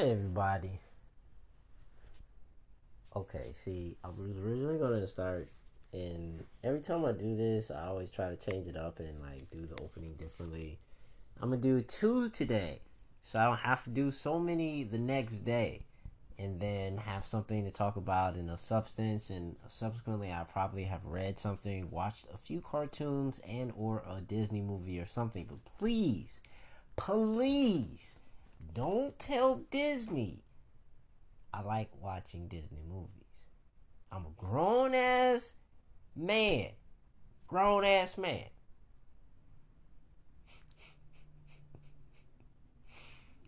Hi, everybody. Okay, see, I was originally going to start, and every time I do this, I always try to change it up and like do the opening differently. I'm gonna do two today, so I don't have to do so many the next day, and then have something to talk about in a substance. And subsequently, I probably have read something, watched a few cartoons, and or a Disney movie or something. But please, please don't tell Disney I like watching Disney movies. I'm a grown ass man. Grown ass man.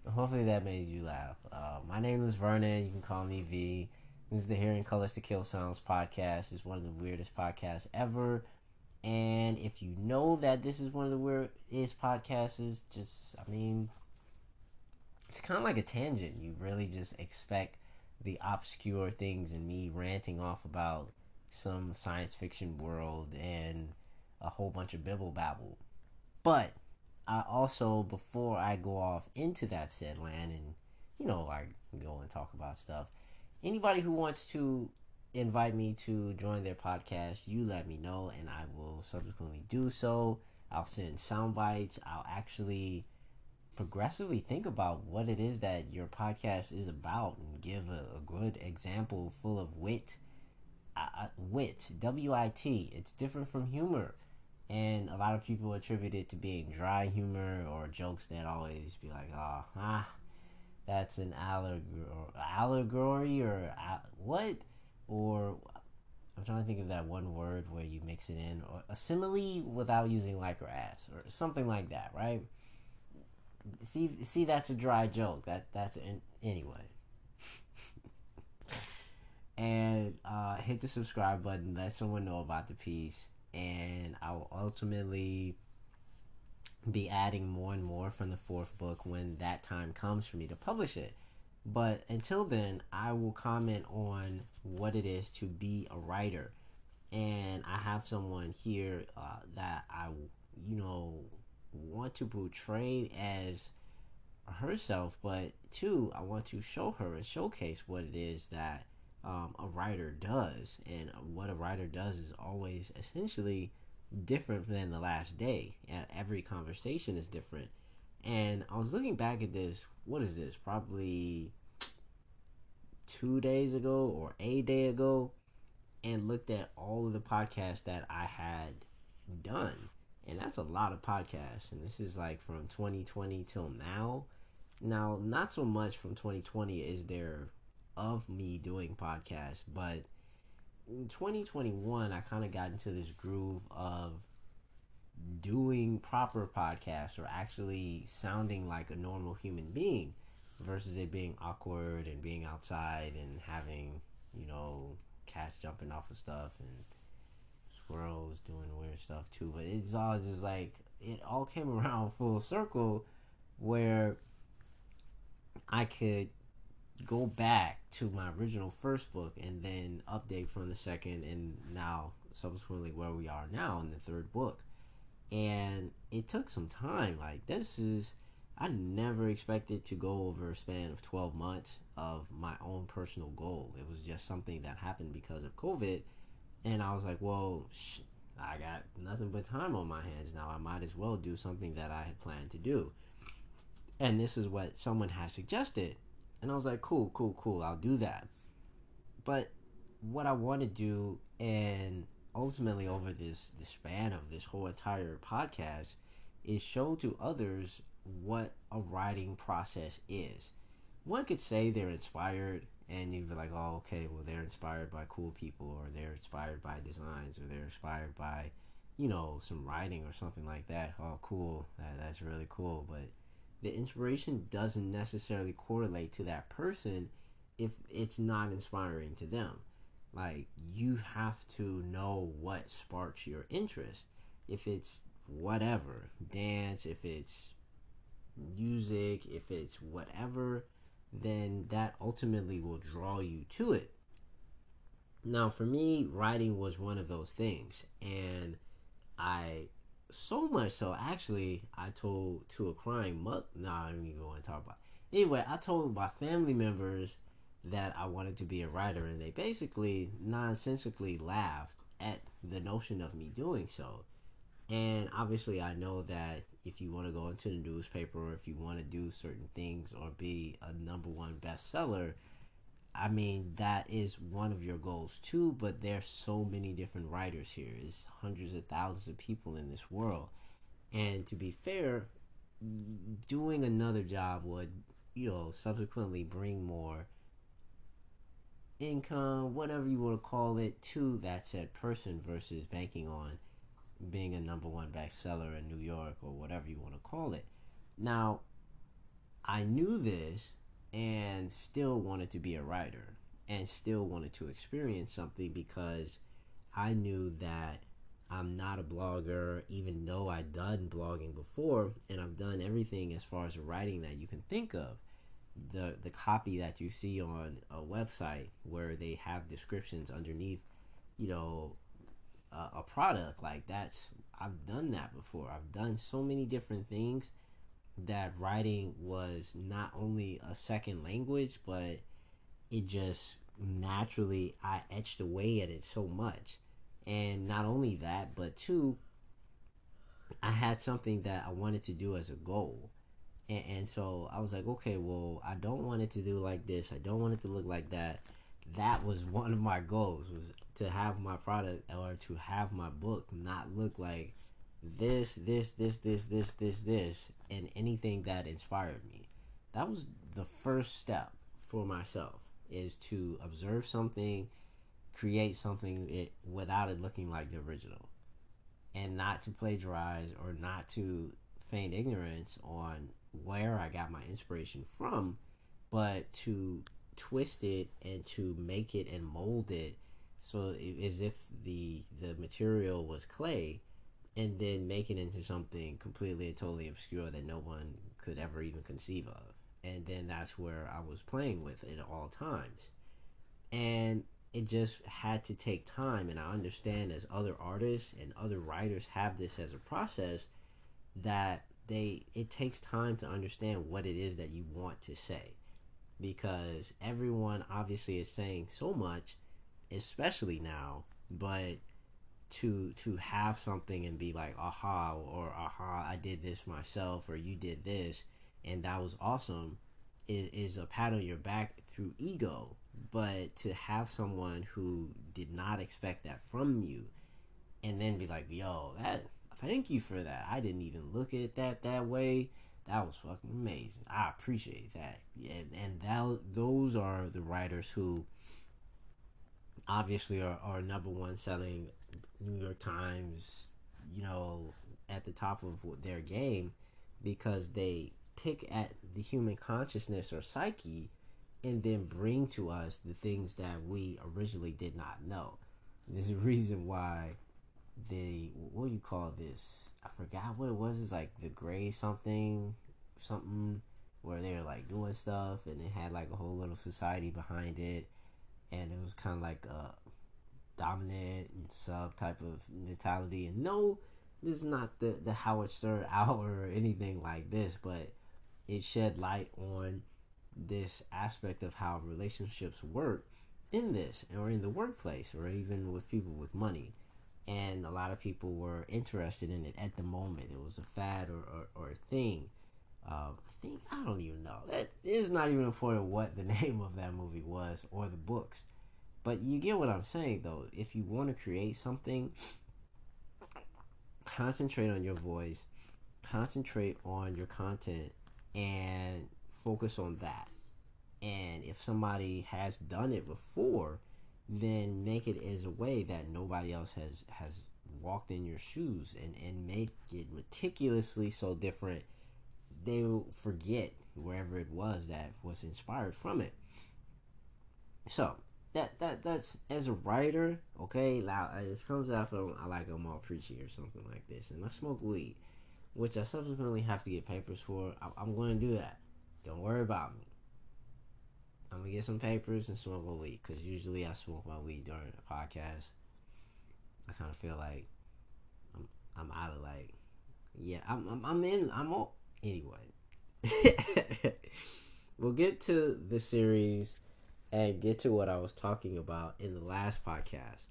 Hopefully that made you laugh. Uh, my name is Vernon. You can call me V. This is the Hearing Colors to Kill Sounds podcast. It's one of the weirdest podcasts ever. And if you know that this is one of the weirdest podcasts, just, I mean, it's kind of like a tangent. You really just expect the obscure things and me ranting off about some science fiction world and a whole bunch of bibble babble. But I also, before I go off into that said land and, you know, I go and talk about stuff, anybody who wants to invite me to join their podcast, you let me know and I will subsequently do so. I'll send sound bites. I'll actually progressively think about what it is that your podcast is about and give a, a good example full of wit. Uh, wit, W I T. It's different from humor. And a lot of people attribute it to being dry humor or jokes that always be like, oh, ah, that's an allegory, allegory or uh, what? Or I'm trying to think of that one word where you mix it in, or a simile without using like or ass, or something like that, right? See see that's a dry joke. That that's an, anyway. and uh, hit the subscribe button. Let someone know about the piece, and I will ultimately be adding more and more from the fourth book when that time comes for me to publish it. But until then, I will comment on what it is to be a writer. And I have someone here uh, that I, you know, want to portray as herself, but two, I want to show her and showcase what it is that um, a writer does. And what a writer does is always essentially different than the last day. Every conversation is different. And I was looking back at this, what is this? Probably two days ago or a day ago, and looked at all of the podcasts that I had done and that's a lot of podcasts. And this is like from 2020 till now. Now not so much from 2020 is there of me doing podcasts but in 2021 i kind of got into this groove of doing proper podcasts or actually sounding like a normal human being versus it being awkward and being outside and having you know cats jumping off of stuff and squirrels doing weird stuff too. But it's all just like it all came around full circle where I could go back to my original first book and then update from the second and now subsequently where we are now in the third book. And it took some time. Like this is I never expected to go over a span of 12 months of my own personal goal. It was just something that happened because of COVID and I was like, well, sh- I got nothing but time on my hands now. I might as well do something that I had planned to do. And this is what someone has suggested. And I was like, cool, cool, cool, I'll do that. But what I want to do, and ultimately over this, this span of this whole entire podcast, is show to others what a writing process is. One could say they're inspired and you'd be like, oh, okay, well, they're inspired by cool people, or they're inspired by designs, or they're inspired by, you know, some writing or something like that. Oh, cool, that, that's really cool. But the inspiration doesn't necessarily correlate to that person if it's not inspiring to them. Like, you have to know what sparks your interest. If it's whatever, dance, if it's music, if it's whatever then that ultimately will draw you to it. Now, for me, writing was one of those things, and I so much so actually I told to a crying mother. No, I don't even want to talk about. It. anyway, I told my family members that I wanted to be a writer, and they basically nonsensically laughed at the notion of me doing so. And obviously, I know that if you want to go into the newspaper or if you want to do certain things or be a number one bestseller, I mean, that is one of your goals too, but there's so many different writers here. There's hundreds of thousands of people in this world. And to be fair, doing another job would, you know, subsequently bring more income, whatever you want to call it, to that said person versus banking on being a number one bestseller in New York or whatever you want to call it. Now, I knew this and still wanted to be a writer and still wanted to experience something because I knew that I'm not a blogger, even though I've done blogging before and I've done everything as far as writing that you can think of. The the copy that you see on a website where they have descriptions underneath, you know, a, a product like that's I've done that before. I've done so many different things that writing was not only a second language, but it just naturally I etched away at it so much. And not only that, but two, I had something that I wanted to do as a goal. And, and so I was like, okay, well, I don't want it to do like this. I don't want it to look like that. That was one of my goals was to have my product or to have my book not look like this, this, this, this, this, this, this, and anything that inspired me. That was the first step for myself is to observe something, create something it, without it looking like the original, and not to plagiarize or not to feign ignorance on where I got my inspiration from, but to twist it and to make it and mold it so as if the the material was clay and then make it into something completely and totally obscure that no one could ever even conceive of. And then that's where I was playing with it at all times. And it just had to take time. And I understand as other artists and other writers have this as a process that they it takes time to understand what it is that you want to say because everyone obviously is saying so much especially now but to to have something and be like aha or aha I did this myself or you did this and that was awesome is, is a pat on your back through ego. But to have someone who did not expect that from you and then be like yo that thank you for that. I didn't even look at that that way that was fucking amazing i appreciate that and, and that those are the writers who obviously are, are number one selling New York Times, you know, at the top of their game because they pick at the human consciousness or psyche and then bring to us the things that we originally did not know. There's a reason why the what do you call this? I forgot what it was. It's like the gray something, something where they were like doing stuff and it had like a whole little society behind it, and it was kind of like a dominant and sub type of mentality. And no, this is not the the Howard Stern hour or anything like this, but it shed light on this aspect of how relationships work in this or in the workplace or even with people with money and a lot of people were interested in it at the moment it was a fad or, or, or a thing uh, i think i don't even know that is not even important what the name of that movie was or the books but you get what I'm saying, though. If you want to create something, concentrate on your voice, concentrate on your content, and focus on that. And if somebody has done it before, then make it as a way that nobody else has has walked in your shoes and and make it meticulously so different they will forget wherever it was that was inspired from it so that that that's as a writer, okay. Now uh, it comes out from I like I'm all preachy or something like this, and I smoke weed, which I subsequently have to get papers for. I, am going to do that. Don't worry about me. I'm gonna get some papers and smoke a weed because usually I smoke my weed during a podcast. I kind of feel like I'm I'm out of like yeah I'm I'm, I'm in I'm all anyway. we'll get to the series and get to what I was talking about in the last podcast.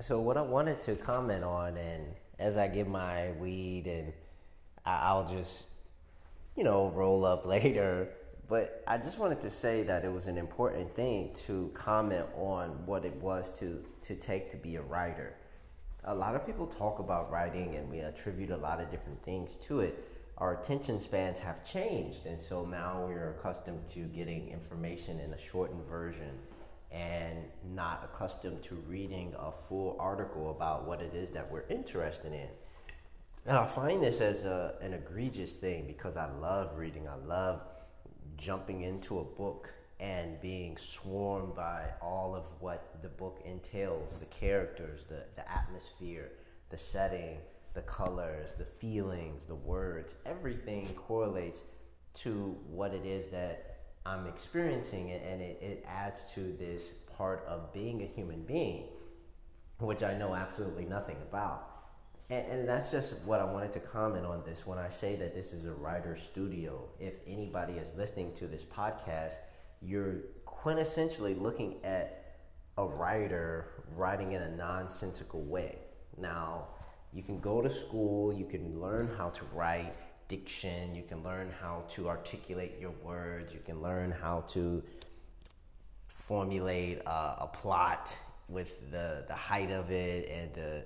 So, what I wanted to comment on, and as I get my weed, and I'll just, you know, roll up later. But I just wanted to say that it was an important thing to comment on what it was to, to take to be a writer. A lot of people talk about writing and we attribute a lot of different things to it our attention spans have changed, and so now we're accustomed to getting information in a shortened version and not accustomed to reading a full article about what it is that we're interested in. And I find this as a, an egregious thing because I love reading. I love jumping into a book and being swarmed by all of what the book entails the characters, the, the atmosphere, the setting, the colors, the feelings, the words, everything correlates to what it is that I'm experiencing, and it, it adds to this part of being a human being, which I know absolutely nothing about. And, and, that's just what I wanted to comment on this when I say that this is a writer's studio. If anybody is listening to this podcast, you're quintessentially looking at a writer writing in a nonsensical way. Now, you can go to school, you can learn how to write diction, you can learn how to articulate your words, you can learn how to formulate uh, a plot with the, the height of it and the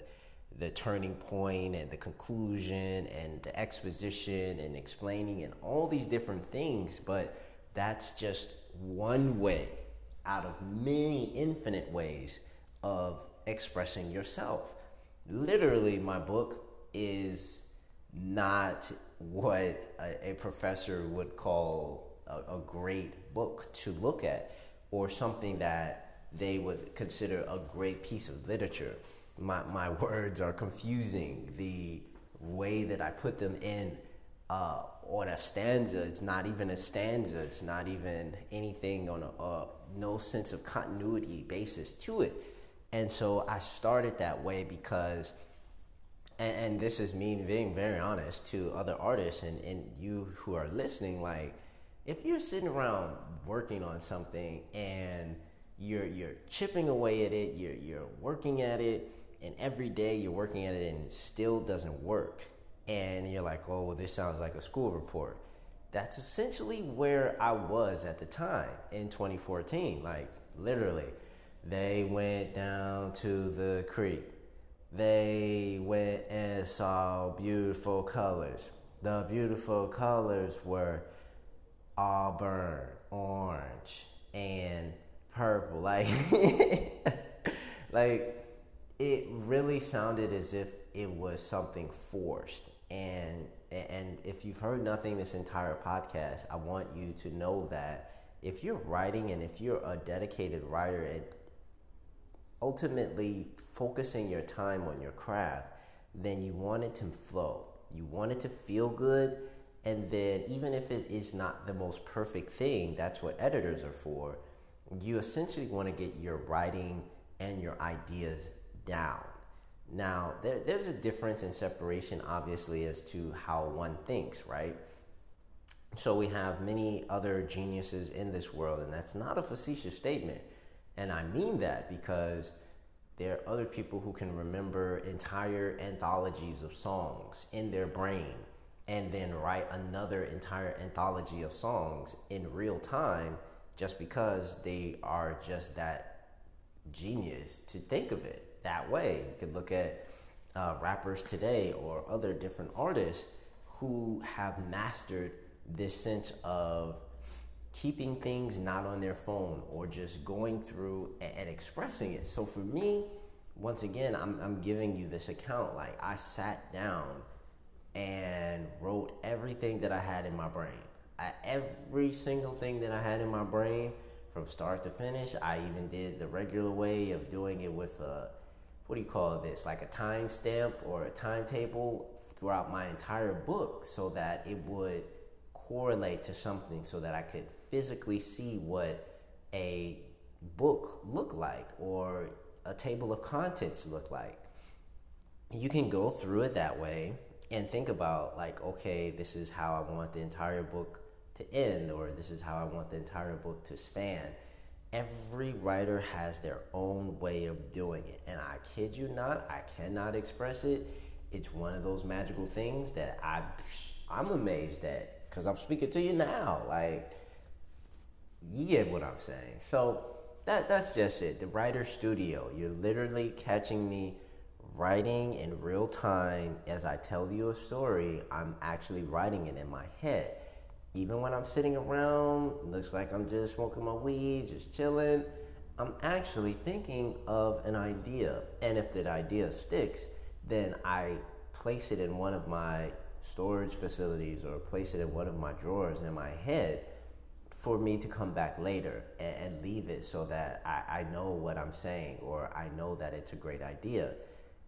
the turning point and the conclusion and the exposition and explaining and all these different things, but that's just one way out of many infinite ways of expressing yourself literally my book is not what a, a professor would call a, a, great book to look at or something that they would consider a great piece of literature. My, my words are confusing. The way that I put them in uh, on a stanza, it's not even a stanza, it's not even anything on a, no sense of continuity basis to it and so I started that way because, and, and, this is me being very honest to other artists and, and you who are listening, like, if you're sitting around working on something and you're you're chipping away at it, you're you're working at it, and every day you're working at it and it still doesn't work, and you're like, oh, well, this sounds like a school report. That's essentially where I was at the time in 2014, like literally. They went down to the creek. They went and saw beautiful colors. The beautiful colors were auburn, orange, and purple. Like, like it really sounded as if it was something forced. And and if you've heard nothing this entire podcast, I want you to know that if you're writing and if you're a dedicated writer and ultimately focusing your time on your craft, then you want it to flow. You want it to feel good. And then, even if it is not the most perfect thing, that's what editors are for. You essentially want to get your writing and your ideas down. Now, there, there's a difference in separation, obviously, as to how one thinks, right? So, we have many other geniuses in this world, and that's not a facetious statement. And I mean that because there are other people who can remember entire anthologies of songs in their brain and then write another entire anthology of songs in real time just because they are just that genius to think of it that way. You could look at uh, rappers today or other different artists who have mastered this sense of keeping things not on their phone or just going through and, and expressing it. So for me, once again, I'm, I'm giving you this account. Like I sat down and wrote everything that I had in my brain. I, every single thing that I had in my brain from start to finish. I even did the regular way of doing it with a, what do you call this? Like a timestamp or a timetable throughout my entire book so that it would correlate to something so that I could physically see what a book looked like or a table of contents look like. You can go through it that way and think about like, okay, this is how I want the entire book to end, or this is how I want the entire book to span. Every writer has their own way of doing it, and I kid you not, I cannot express it. It's one of those magical things that I I'm amazed at because I'm speaking to you now. Like, you get what I'm saying. So that that's just it. The writer studio. You're literally catching me writing in real time as I tell you a story. I'm actually writing it in my head. Even when I'm sitting around, looks like I'm just smoking my weed, just chilling. I'm actually thinking of an idea. And if that idea sticks, then I place it in one of my storage facilities or place it in one of my drawers in my head for me to come back later and, and leave it so that I, I, know what I'm saying or I know that it's a great idea.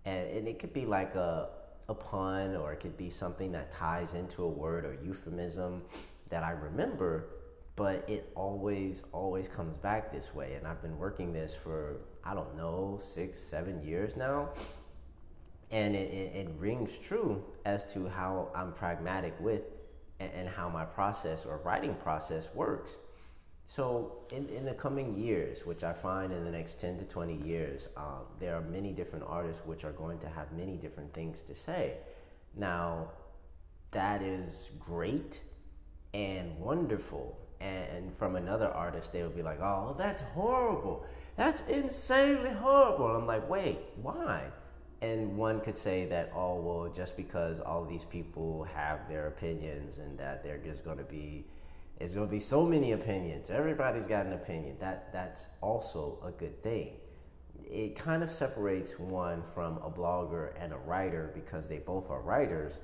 And, and it could be like a, a pun or it could be something that ties into a word or euphemism that I remember, but it always, always comes back this way. And I've been working this for, I don't know, six, seven years now. And it, it, it rings true as to how I'm pragmatic with and, and how my process or writing process works. So, in, in the coming years, which I find in the next 10 to 20 years, um, there are many different artists which are going to have many different things to say. Now, that is great and wonderful. And from another artist, they would be like, oh, that's horrible. That's insanely horrible. I'm like, wait, why? and one could say that oh well just because all these people have their opinions and that they're just going to be there's going to be so many opinions everybody's got an opinion that that's also a good thing it kind of separates one from a blogger and a writer because they both are writers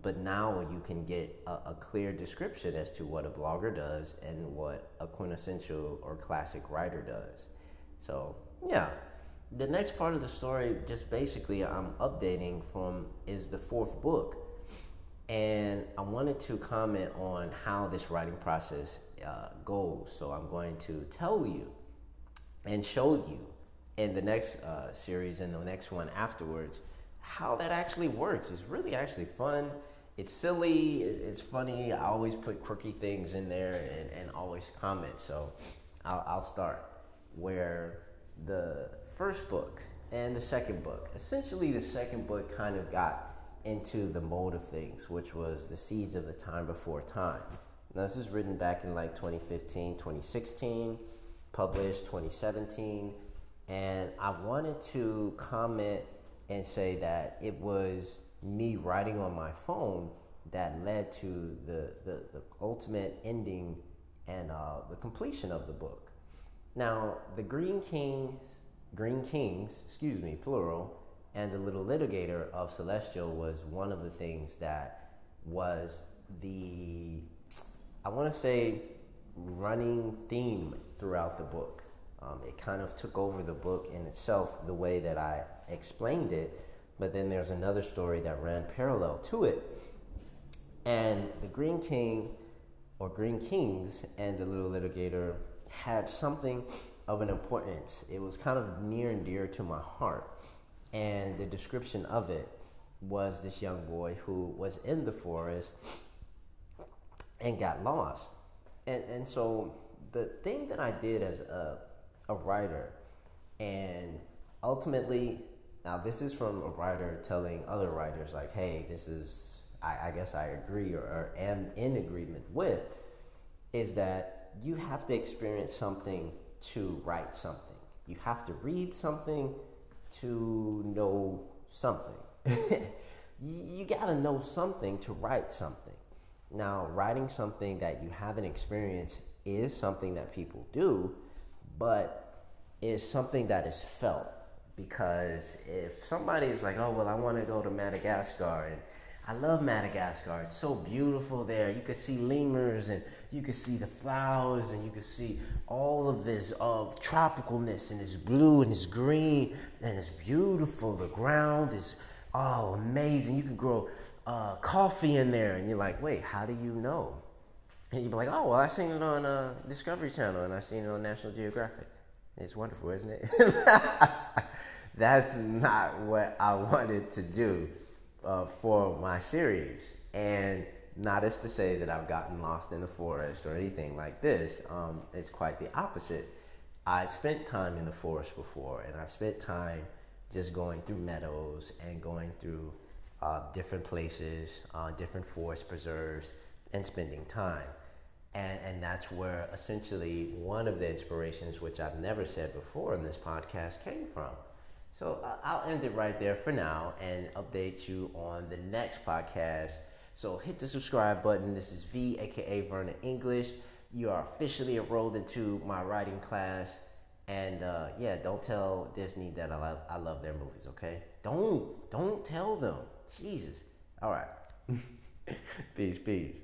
but now you can get a, a clear description as to what a blogger does and what a quintessential or classic writer does so yeah the next part of the story, just basically, I'm updating from is the fourth book, and I wanted to comment on how this writing process uh, goes. So I'm going to tell you and show you in the next uh, series and the next one afterwards how that actually works. It's really actually fun. It's silly. It's funny. I always put quirky things in there and, and always comment. So I'll, I'll start where the first book and the second book. Essentially, the second book kind of got into the mode of things, which was the seeds of the time before time. Now, this was written back in like 2015, 2016, published 2017, and I wanted to comment and say that it was me writing on my phone that led to the, the, the ultimate ending and uh, the completion of the book. Now, the Green Kings Green Kings, excuse me, plural, and the little litigator of Celestial was one of the things that was the, I want to say, running theme throughout the book. Um, it kind of took over the book in itself, the way that I explained it, but then there's another story that ran parallel to it. And the Green King, or Green Kings, and the little litigator had something of an importance. It was kind of near and dear to my heart. And the description of it was this young boy who was in the forest and got lost. And, and so the thing that I did as a, a writer, and ultimately, now this is from a writer telling other writers, like, hey, this is, I, I guess I agree or, or am in agreement with, is that you have to experience something to write something. You have to read something to know something. you got to know something to write something. Now, writing something that you haven't experienced is something that people do, but it's something that is felt. Because if somebody is like, oh, well, I want to go to Madagascar and I love Madagascar. It's so beautiful there. You could see lemurs and you could see the flowers and you could see all of this of uh, tropicalness and it's blue and it's green and it's beautiful. The ground is oh amazing. You could grow uh, coffee in there and you're like, wait, how do you know? And you'd be like, oh well, I've seen it on uh, Discovery Channel and I've seen it on National Geographic. It's wonderful, isn't it? That's not what I wanted to do. uh, for my series. And not as to say that I've gotten lost in the forest or anything like this. Um, it's quite the opposite. I've spent time in the forest before, and I've spent time just going through meadows and going through uh, different places, uh, different forest preserves, and spending time. And, and that's where essentially one of the inspirations, which I've never said before in this podcast, came from. So I'll end it right there for now and update you on the next podcast. So hit the subscribe button. This is V, aka Vernon English. You are officially enrolled into my writing class. And uh, yeah, don't tell Disney that I love, I love their movies, okay? Don't don't tell them. Jesus. All right. peace, peace.